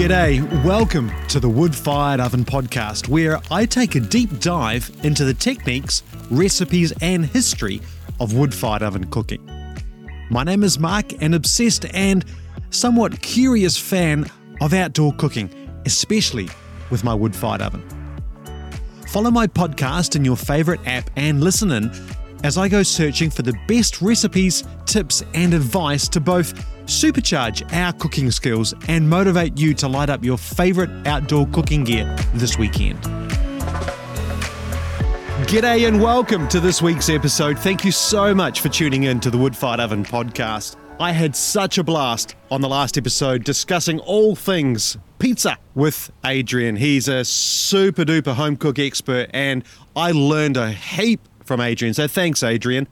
G'day, welcome to the Wood Fired Oven Podcast, where I take a deep dive into the techniques, recipes, and history of wood fired oven cooking. My name is Mark, an obsessed and somewhat curious fan of outdoor cooking, especially with my wood fired oven. Follow my podcast in your favourite app and listen in as I go searching for the best recipes, tips, and advice to both supercharge our cooking skills and motivate you to light up your favourite outdoor cooking gear this weekend. G'day and welcome to this week's episode. Thank you so much for tuning in to the Wood Fired Oven podcast. I had such a blast on the last episode discussing all things pizza with Adrian. He's a super duper home cook expert, and I learned a heap from Adrian. So thanks, Adrian.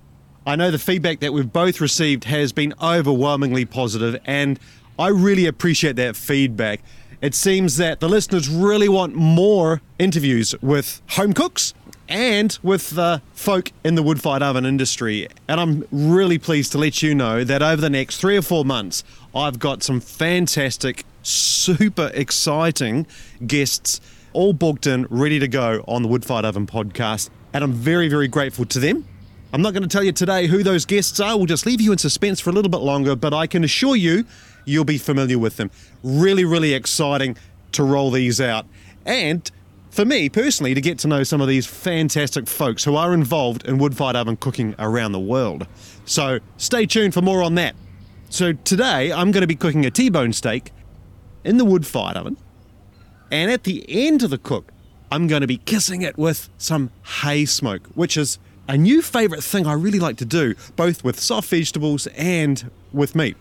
I know the feedback that we've both received has been overwhelmingly positive, and I really appreciate that feedback. It seems that the listeners really want more interviews with home cooks and with the folk in the wood fired oven industry. And I'm really pleased to let you know that over the next three or four months, I've got some fantastic, super exciting guests all booked in, ready to go on the Wood Fired Oven podcast. And I'm very, very grateful to them. I'm not going to tell you today who those guests are. We'll just leave you in suspense for a little bit longer, but I can assure you, you'll be familiar with them. Really, really exciting to roll these out. And for me personally, to get to know some of these fantastic folks who are involved in wood fired oven cooking around the world. So stay tuned for more on that. So today, I'm going to be cooking a T bone steak in the wood fired oven. And at the end of the cook, I'm going to be kissing it with some hay smoke, which is a new favourite thing I really like to do, both with soft vegetables and with meat.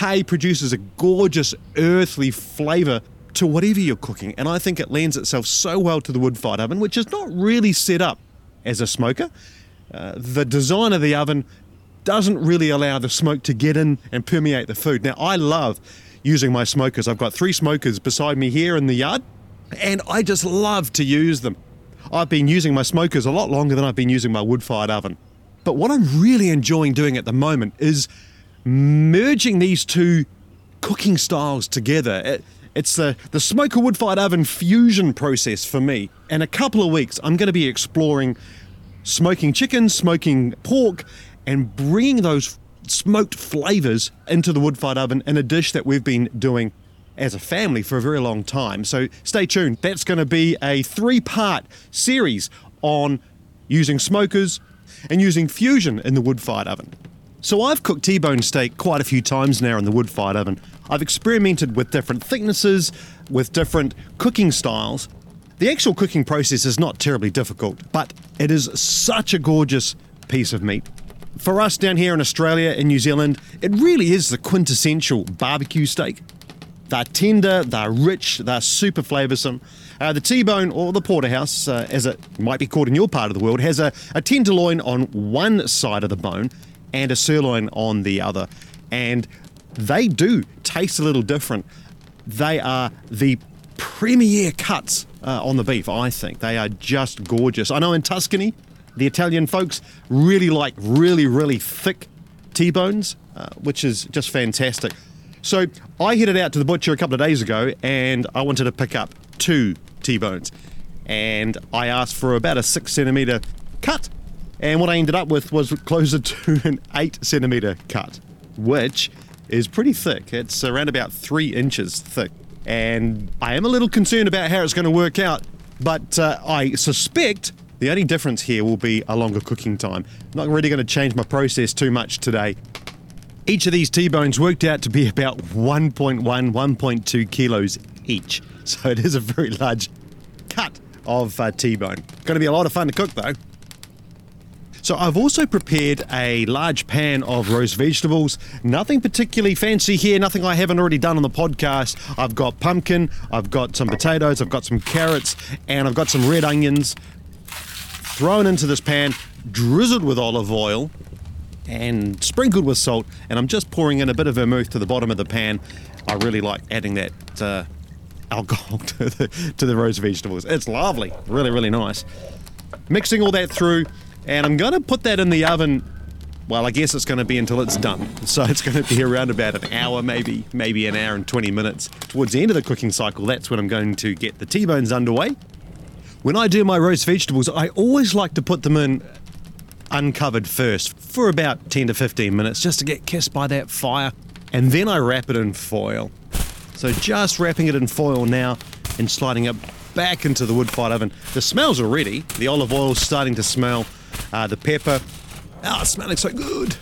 Hay produces a gorgeous earthly flavour to whatever you're cooking, and I think it lends itself so well to the wood fired oven, which is not really set up as a smoker. Uh, the design of the oven doesn't really allow the smoke to get in and permeate the food. Now, I love using my smokers. I've got three smokers beside me here in the yard, and I just love to use them. I've been using my smokers a lot longer than I've been using my wood fired oven. But what I'm really enjoying doing at the moment is merging these two cooking styles together. It, it's the, the smoker wood fired oven fusion process for me. In a couple of weeks, I'm going to be exploring smoking chicken, smoking pork, and bringing those smoked flavors into the wood fired oven in a dish that we've been doing as a family for a very long time. So stay tuned. That's going to be a three part series on using smokers and using fusion in the wood fired oven. So I've cooked T-bone steak quite a few times now in the wood fired oven. I've experimented with different thicknesses, with different cooking styles. The actual cooking process is not terribly difficult, but it is such a gorgeous piece of meat. For us down here in Australia and New Zealand, it really is the quintessential barbecue steak. They're tender, they're rich, they're super flavoursome. Uh, the T-bone or the porterhouse, uh, as it might be called in your part of the world, has a, a tenderloin on one side of the bone and a sirloin on the other. And they do taste a little different. They are the premier cuts uh, on the beef, I think. They are just gorgeous. I know in Tuscany, the Italian folks really like really, really thick T-bones, uh, which is just fantastic. So I headed out to the butcher a couple of days ago and I wanted to pick up two T-bones. And I asked for about a six centimetre cut. And what I ended up with was closer to an eight centimetre cut, which is pretty thick. It's around about three inches thick. And I am a little concerned about how it's going to work out, but uh, I suspect the only difference here will be a longer cooking time. I'm not really going to change my process too much today. Each of these T-bones worked out to be about 1.1, 1.2 kilos each. So it is a very large cut of uh, T-bone. Going to be a lot of fun to cook though. So I've also prepared a large pan of roast vegetables. Nothing particularly fancy here, nothing I haven't already done on the podcast. I've got pumpkin, I've got some potatoes, I've got some carrots, and I've got some red onions thrown into this pan, drizzled with olive oil, and sprinkled with salt. And I'm just pouring in a bit of vermouth to the bottom of the pan. I really like adding that uh, alcohol to the, to the roast vegetables. It's lovely, really, really nice. Mixing all that through, and I'm going to put that in the oven well, I guess it's going to be until it's done. So it's going to be around about an hour, maybe, maybe an hour and 20 minutes. Towards the end of the cooking cycle, that's when I'm going to get the T-bones underway. When I do my roast vegetables, I always like to put them in uncovered first for about 10 to 15 minutes just to get kissed by that fire. And then I wrap it in foil. So just wrapping it in foil now and sliding it back into the wood fired oven. The smells are ready. The olive oil's starting to smell. Uh, the pepper. Oh, it's smelling so good.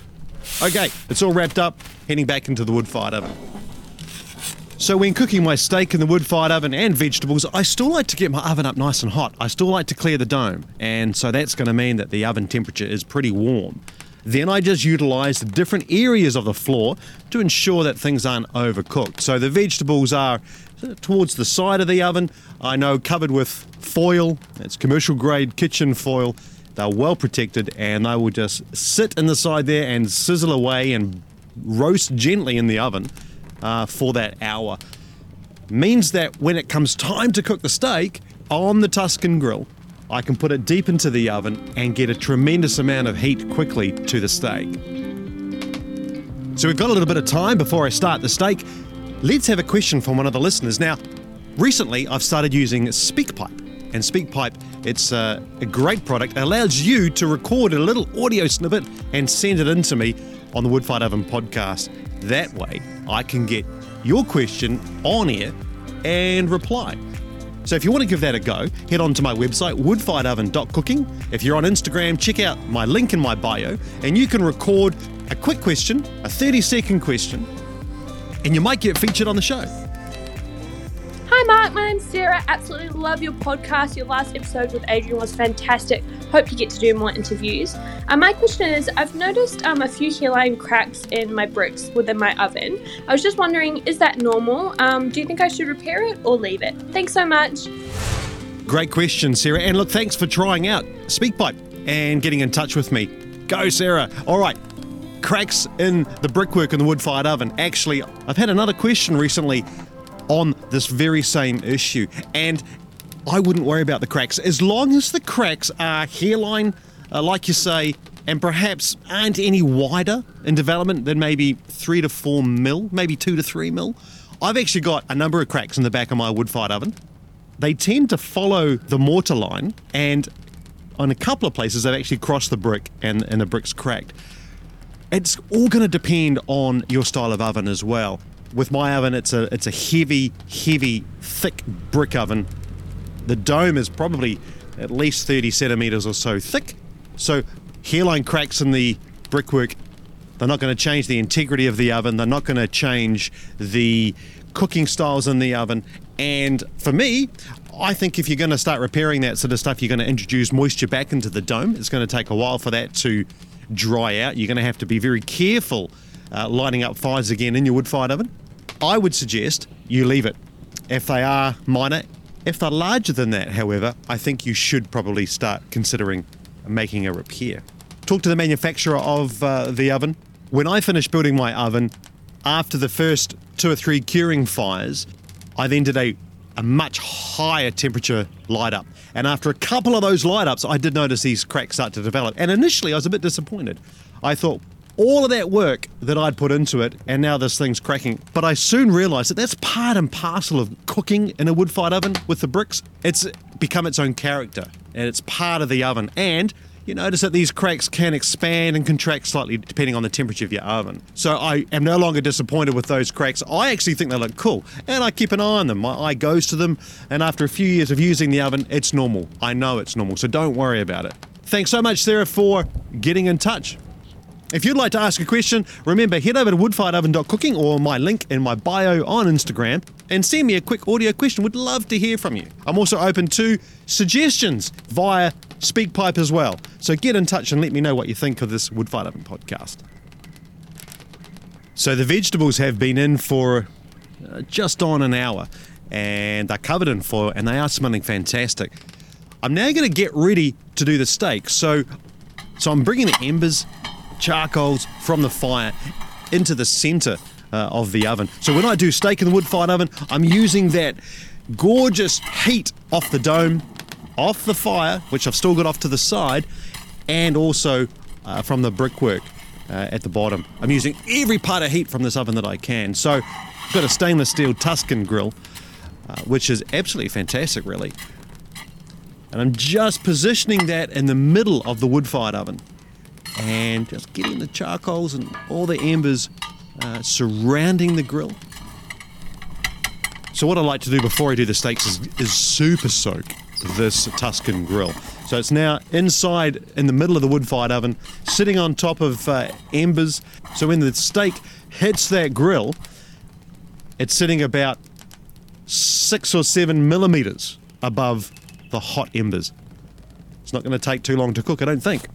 Okay, it's all wrapped up, heading back into the wood fired oven. So when cooking my steak in the wood-fired oven and vegetables, I still like to get my oven up nice and hot. I still like to clear the dome, and so that's going to mean that the oven temperature is pretty warm. Then I just utilize the different areas of the floor to ensure that things aren't overcooked. So the vegetables are towards the side of the oven, I know covered with foil, it's commercial grade kitchen foil. They're well protected and they will just sit in the side there and sizzle away and roast gently in the oven uh, for that hour. Means that when it comes time to cook the steak on the Tuscan grill, I can put it deep into the oven and get a tremendous amount of heat quickly to the steak. So we've got a little bit of time before I start the steak. Let's have a question from one of the listeners. Now, recently I've started using SpeakPipe. And SpeakPipe, it's a, a great product. It allows you to record a little audio snippet and send it in to me on the Woodfired Oven podcast. That way, I can get your question on air and reply. So if you want to give that a go, head on to my website, woodfiredoven.cooking. If you're on Instagram, check out my link in my bio, and you can record a quick question, a 30 second question, and you might get featured on the show. Hi, Mark. My name's Sarah. Absolutely love your podcast. Your last episode with Adrian was fantastic. Hope you get to do more interviews. Uh, my question is I've noticed um, a few hairline cracks in my bricks within my oven. I was just wondering, is that normal? Um, do you think I should repair it or leave it? Thanks so much. Great question, Sarah. And look, thanks for trying out SpeakPipe and getting in touch with me. Go, Sarah. All right. Cracks in the brickwork in the wood fired oven. Actually, I've had another question recently on this very same issue. And I wouldn't worry about the cracks as long as the cracks are hairline, uh, like you say, and perhaps aren't any wider in development than maybe three to four mil, maybe two to three mil. I've actually got a number of cracks in the back of my wood fired oven. They tend to follow the mortar line, and on a couple of places, they've actually crossed the brick and, and the brick's cracked. It's all going to depend on your style of oven as well with my oven, it's a it's a heavy, heavy, thick brick oven. The dome is probably at least 30 centimeters or so thick. So hairline cracks in the brickwork, they're not going to change the integrity of the oven. They're not going to change the cooking styles in the oven. And for me, I think if you're going to start repairing that sort of stuff, you're going to introduce moisture back into the dome. It's going to take a while for that to dry out. You're going to have to be very careful uh, lighting up fires again in your wood fired oven, I would suggest you leave it. If they are minor, if they're larger than that, however, I think you should probably start considering making a repair. Talk to the manufacturer of uh, the oven. When I finished building my oven, after the first two or three curing fires, I then did a, a much higher temperature light up. And after a couple of those light ups, I did notice these cracks start to develop. And initially, I was a bit disappointed. I thought, all of that work that I'd put into it, and now this thing's cracking. But I soon realised that that's part and parcel of cooking in a wood fired oven with the bricks. It's become its own character, and it's part of the oven. And you notice that these cracks can expand and contract slightly depending on the temperature of your oven. So I am no longer disappointed with those cracks. I actually think they look cool, and I keep an eye on them. My eye goes to them, and after a few years of using the oven, it's normal. I know it's normal, so don't worry about it. Thanks so much, Sarah, for getting in touch. If you'd like to ask a question, remember head over to woodfiredoven.cooking or my link in my bio on Instagram and send me a quick audio question. Would love to hear from you. I'm also open to suggestions via SpeakPipe as well. So get in touch and let me know what you think of this Woodfire Oven podcast. So the vegetables have been in for uh, just on an hour and they're covered in foil and they are smelling fantastic. I'm now going to get ready to do the steak. So so I'm bringing the embers charcoals from the fire into the center uh, of the oven. So when I do steak in the wood fired oven, I'm using that gorgeous heat off the dome, off the fire, which I've still got off to the side, and also uh, from the brickwork. uh, at the bottom. I'm using every part of heat from this oven that I can. So I've got a stainless steel Tuscan grill, uh, which is absolutely fantastic, really. And I'm just positioning that in the middle of the wood-fired oven and just getting the charcoals and all the embers uh, surrounding the grill. So what I like to do before I do the steaks is, is super soak this Tuscan grill. So it's now inside in the middle of the wood-fired oven, sitting on top of uh, embers. So when the steak hits that grill, it's sitting about six or seven millimeters above the hot embers. It's not going to take too long to cook, I don't think.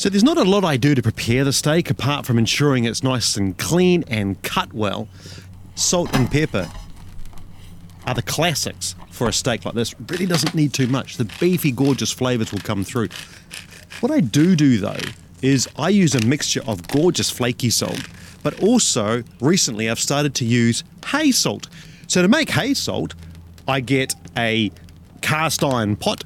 So there's not a lot I do to prepare the steak apart from ensuring it's nice and clean and cut well. Salt and pepper are the classics for a steak like this. Really doesn't need too much. The beefy, gorgeous flavours will come through. What I do do though is I use a mixture of gorgeous flaky salt, but also recently I've started to use hay salt. So to make hay salt, I get a cast iron pot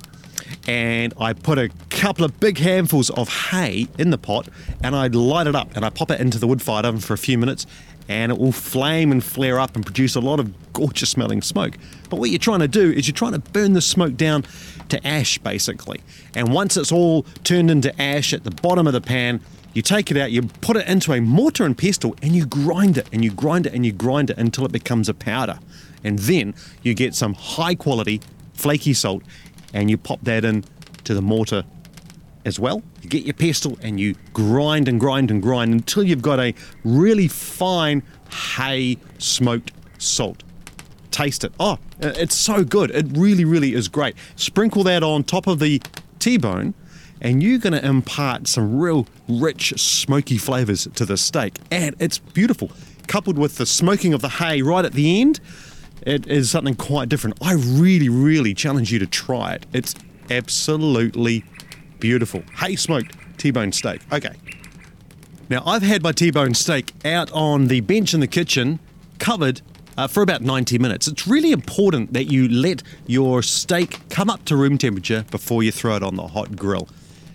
and I put a couple of big handfuls of hay in the pot and I light it up and I pop it into the wood fired oven for a few minutes and it will flame and flare up and produce a lot of gorgeous smelling smoke. But what you're trying to do is you're trying to burn the smoke down to ash basically. And once it's all turned into ash at the bottom of the pan, you take it out, you put it into a mortar and pestle, and you grind it and you grind it and you grind it until it becomes a powder. And then you get some high quality flaky salt and you pop that in to the mortar as well. You get your pestle and you grind and grind and grind until you've got a really fine hay smoked salt. Taste it. Oh, it's so good. It really, really is great. Sprinkle that on top of the T-bone and you're going to impart some real rich smoky flavors to the steak and it's beautiful coupled with the smoking of the hay right at the end it is something quite different i really really challenge you to try it it's absolutely beautiful. Hay smoked T-bone steak. Okay. Now I've had my T-bone steak out on the bench in the kitchen, covered uh, for about 90 minutes. It's really important that you let your steak come up to room temperature before you throw it on the hot grill.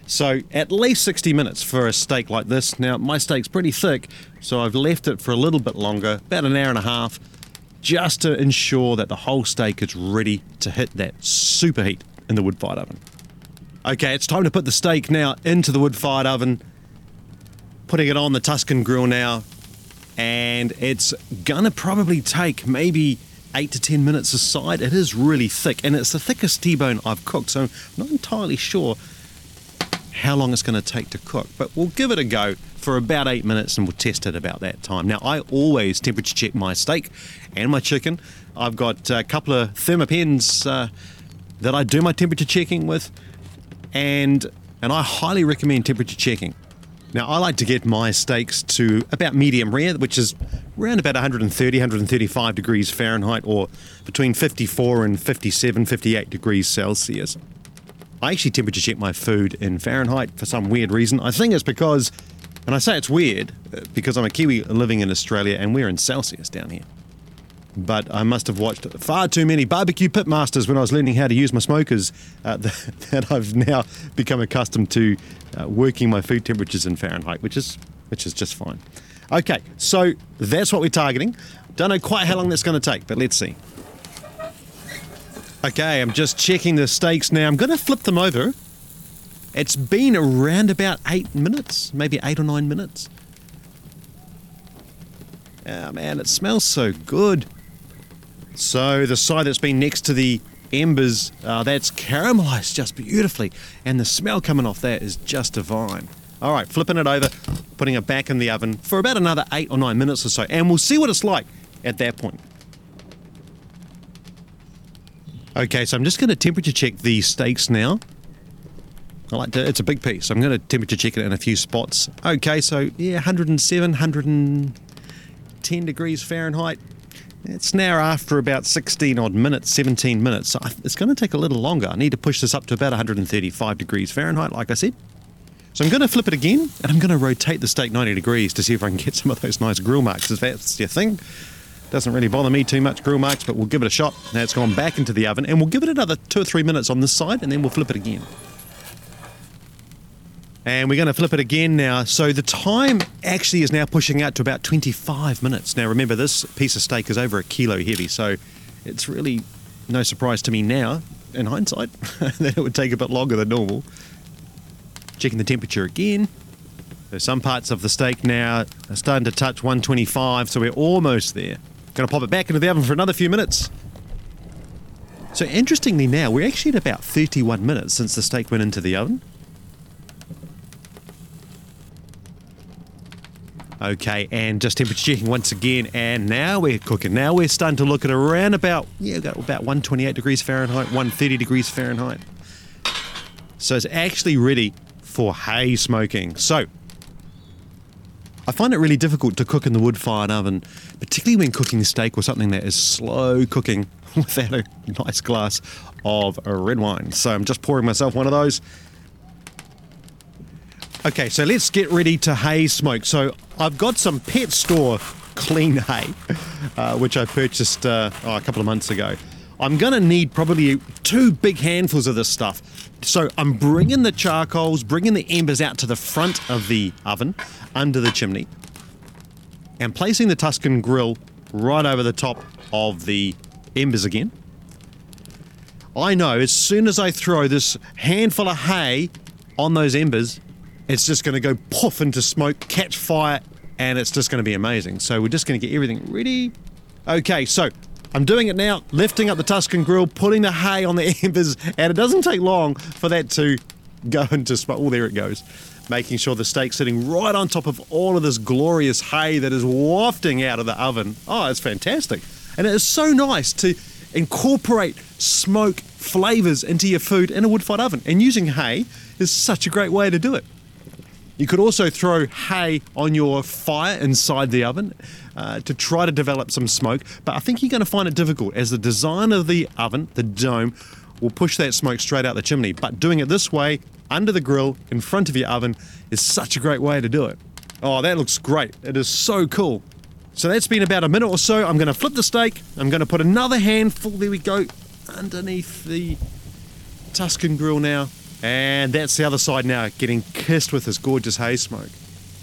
So at least 60 minutes for a steak like this. Now my steak's pretty thick, so I've left it for a little bit longer, about an hour and a half, just to ensure that the whole steak is ready to hit that super heat in the wood-fired oven. Okay, it's time to put the steak now into the wood-fired oven. Putting it on the Tuscan grill now. And it's gonna probably take maybe eight to ten minutes aside. It is really thick, and it's the thickest T-bone I've cooked, so I'm not entirely sure how long it's going to take to cook. But we'll give it a go for about eight minutes, and we'll test it about that time. Now, I always temperature check my steak and my chicken. I've got a couple of Thermapens uh, that I do my temperature checking with and and I highly recommend temperature checking. Now, I like to get my steaks to about medium rare, which is around about 130, 135 degrees Fahrenheit, or between 54 and 57, 58 degrees Celsius. I actually temperature check my food in Fahrenheit for some weird reason. I think it's because, and I say it's weird, uh, because I'm a Kiwi living in Australia and we're in Celsius down here but I must have watched far too many barbecue pitmasters when I was learning how to use my smokers uh, that I've now become accustomed to uh, working my food temperatures in Fahrenheit, which is which is just fine. Okay, so that's what we're targeting. Don't know quite how long that's going to take, but let's see. Okay, I'm just checking the steaks now. I'm going to flip them over. It's been around about eight minutes, maybe eight or nine minutes. Oh man, it smells so good. So the side that's been next to the embers, uh, that's caramelized just beautifully, and the smell coming off that is just divine. All right, flipping it over, putting it back in the oven for about another eight or nine minutes or so, and we'll see what it's like at that point. Okay, so I'm just going to temperature check the steaks now. I like to, it's a big piece. So I'm going to temperature check it in a few spots. Okay, so yeah, 107, 110 degrees Fahrenheit. It's now after about 16 odd minutes, 17 minutes. So it's going to take a little longer. I need to push this up to about 135 degrees Fahrenheit, like I said. So I'm going to flip it again and I'm going to rotate the steak 90 degrees to see if I can get some of those nice grill marks. If that's your thing, doesn't really bother me too much, grill marks, but we'll give it a shot. Now it's gone back into the oven and we'll give it another two or three minutes on this side and then we'll flip it again. And we're going to flip it again now. So the time actually is now pushing out to about 25 minutes. Now remember, this piece of steak is over a kilo heavy, so it's really no surprise to me now, in hindsight, that it would take a bit longer than normal. Checking the temperature again. So some parts of the steak now are starting to touch 125, so we're almost there. Going to pop it back into the oven for another few minutes. So interestingly now, we're actually at about 31 minutes since the steak went into the oven. Okay, and just temperature checking once again, and now we're cooking. Now we're starting to look at around about yeah, about 128 degrees Fahrenheit, 130 degrees Fahrenheit. So it's actually ready for hay smoking. So I find it really difficult to cook in the wood-fired oven, particularly when cooking steak or something that is slow cooking without a nice glass of red wine. So I'm just pouring myself one of those. Okay, so let's get ready to hay smoke. So I've got some pet store clean hay, uh, which I purchased uh, oh, a couple of months ago. I'm going to need probably two big handfuls of this stuff. So I'm bringing the charcoals, bringing the embers out to the front of the oven, under the chimney, and placing the Tuscan grill right over the top of the embers again. I know as soon as I throw this handful of hay on those embers, it's just going to go poof into smoke, catch fire, and it's just going to be amazing. So we're just going to get everything ready. Okay, so I'm doing it now, lifting up the Tuscan grill, putting the hay on the embers, and it doesn't take long for that to go into smoke. Oh, there it goes. Making sure the steak's sitting right on top of all of this glorious hay that is wafting out of the oven. Oh, it's fantastic. And it is so nice to incorporate smoke flavors into your food in a wood fired oven. And using hay is such a great way to do it. You could also throw hay on your fire inside the oven uh, to try to develop some smoke, but I think you're going to find it difficult as the design of the oven, the dome, will push that smoke straight out the chimney. But doing it this way, under the grill, in front of your oven, is such a great way to do it. Oh, that looks great. It is so cool. So that's been about a minute or so. I'm going to flip the steak. I'm going to put another handful, there we go, underneath the Tuscan grill now. And that's the other side now, getting kissed with this gorgeous hay smoke.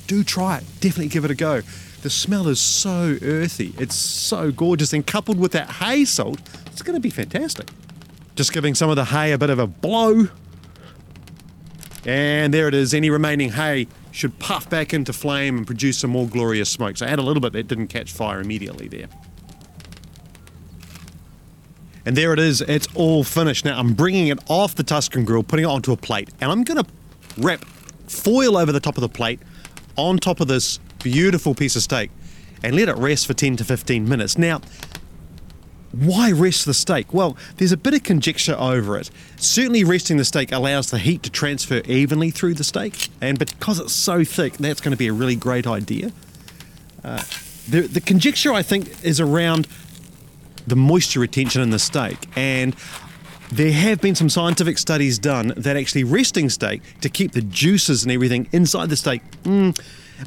Do try it. Definitely give it a go. The smell is so earthy. It's so gorgeous. And coupled with that hay salt, it's going to be fantastic. Just giving some of the hay a bit of a blow. And there it is. Any remaining hay should puff back into flame and produce some more glorious smoke. So I had a little bit that didn't catch fire immediately there. And there it is, it's all finished. Now I'm bringing it off the Tuscan grill, putting it onto a plate, and I'm going to wrap foil over the top of the plate on top of this beautiful piece of steak and let it rest for 10 to 15 minutes. Now, why rest the steak? Well, there's a bit of conjecture over it. Certainly, resting the steak allows the heat to transfer evenly through the steak, and because it's so thick, that's going to be a really great idea. Uh, the, the conjecture, I think, is around the moisture retention in the steak. And there have been some scientific studies done that actually resting steak to keep the juices and everything inside the steak mm,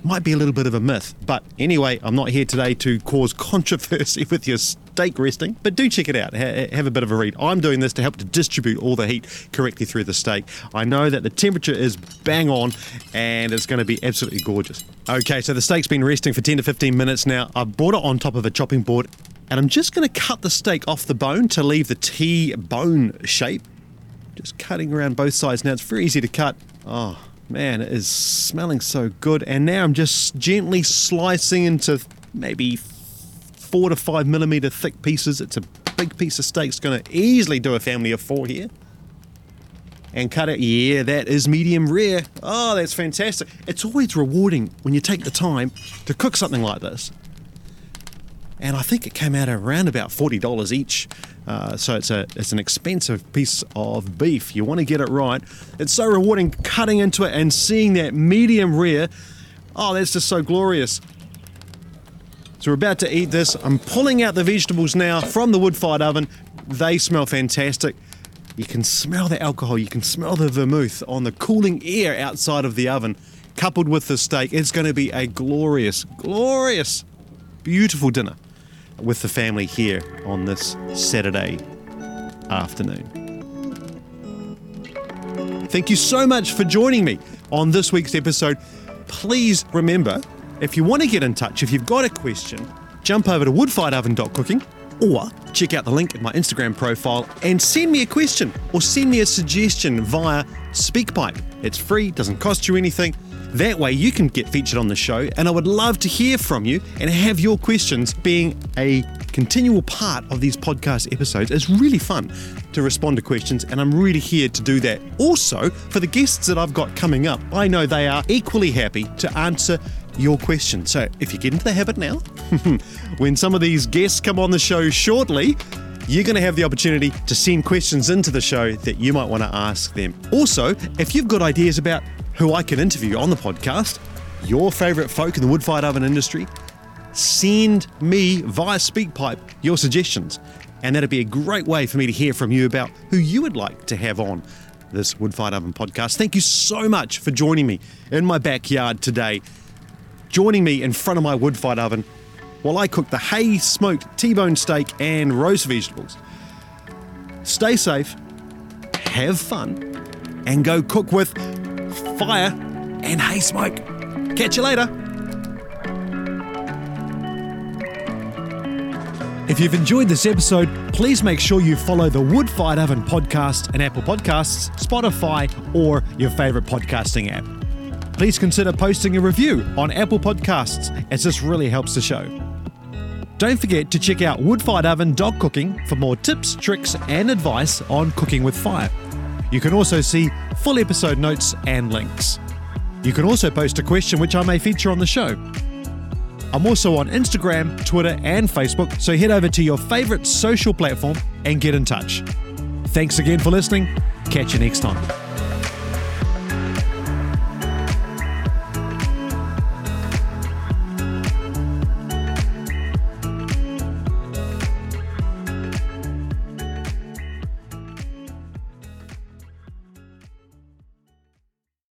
might be a little bit of a myth. But anyway, I'm not here today to cause controversy with your steak resting, but do check it out. Ha- have a bit of a read. I'm doing this to help to distribute all the heat correctly through the steak. I know that the temperature is bang on and it's going to be absolutely gorgeous. Okay, so the steak's been resting for 10 to 15 minutes now. I've brought it on top of a chopping board and I'm just going to cut the steak off the bone to leave the T-bone shape. Just cutting around both sides. Now it's very easy to cut. Oh, man, it is smelling so good. And now I'm just gently slicing into maybe four to five millimeter thick pieces. It's a big piece of steak. It's going to easily do a family of four here. And cut it. Yeah, that is medium rare. Oh, that's fantastic. It's always rewarding when you take the time to cook something like this and I think it came out around about forty dollars each. Uh, so it's a it's an expensive piece of beef. You want to get it right. It's so rewarding cutting into it and seeing that medium rare. Oh, that's just so glorious. So we're about to eat this. I'm pulling out the vegetables now from the wood-fired oven. They smell fantastic. You can smell the alcohol. You can smell the vermouth on the cooling air outside of the oven, coupled with the steak. It's going to be a glorious, glorious, beautiful dinner with the family here on this Saturday afternoon. Thank you so much for joining me on this week's episode. Please remember, if you want to get in touch, if you've got a question, jump over to woodfiredoven.cooking or check out the link in my Instagram profile and send me a question or send me a suggestion via SpeakPipe. It's free, doesn't cost you anything. That way you can get featured on the show, and I would love to hear from you and have your questions being a continual part of these podcast episodes. It's really fun to respond to questions, and I'm really here to do that. Also, for the guests that I've got coming up, I know they are equally happy to answer your questions. So if you get into the habit now, when some of these guests come on the show shortly, you're going to have the opportunity to send questions into the show that you might want to ask them. Also, if you've got ideas about who I can interview on the podcast, your favourite folk in the wood fired oven industry, send me via SpeakPipe your suggestions. And that'd be a great way for me to hear from you about who you would like to have on this Wood Fired Oven podcast. Thank you so much for joining me in my backyard today, joining me in front of my wood fired oven while I cook the hay smoked T bone steak and roast vegetables. Stay safe, have fun, and go cook with fire and hay smoke. Catch you later. If you've enjoyed this episode, please make sure you follow the Wood Fired Oven podcast in Apple Podcasts, Spotify, or your favorite podcasting app. Please consider posting a review on Apple Podcasts, as this really helps the show. Don't forget to check out woodfiredoven.cooking for more tips, tricks, and advice on cooking with fire. You can also see full episode notes and links. You can also post a question which I may feature on the show. I'm also on Instagram, Twitter, and Facebook, so head over to your favorite social platform and get in touch. Thanks again for listening. Catch you next time.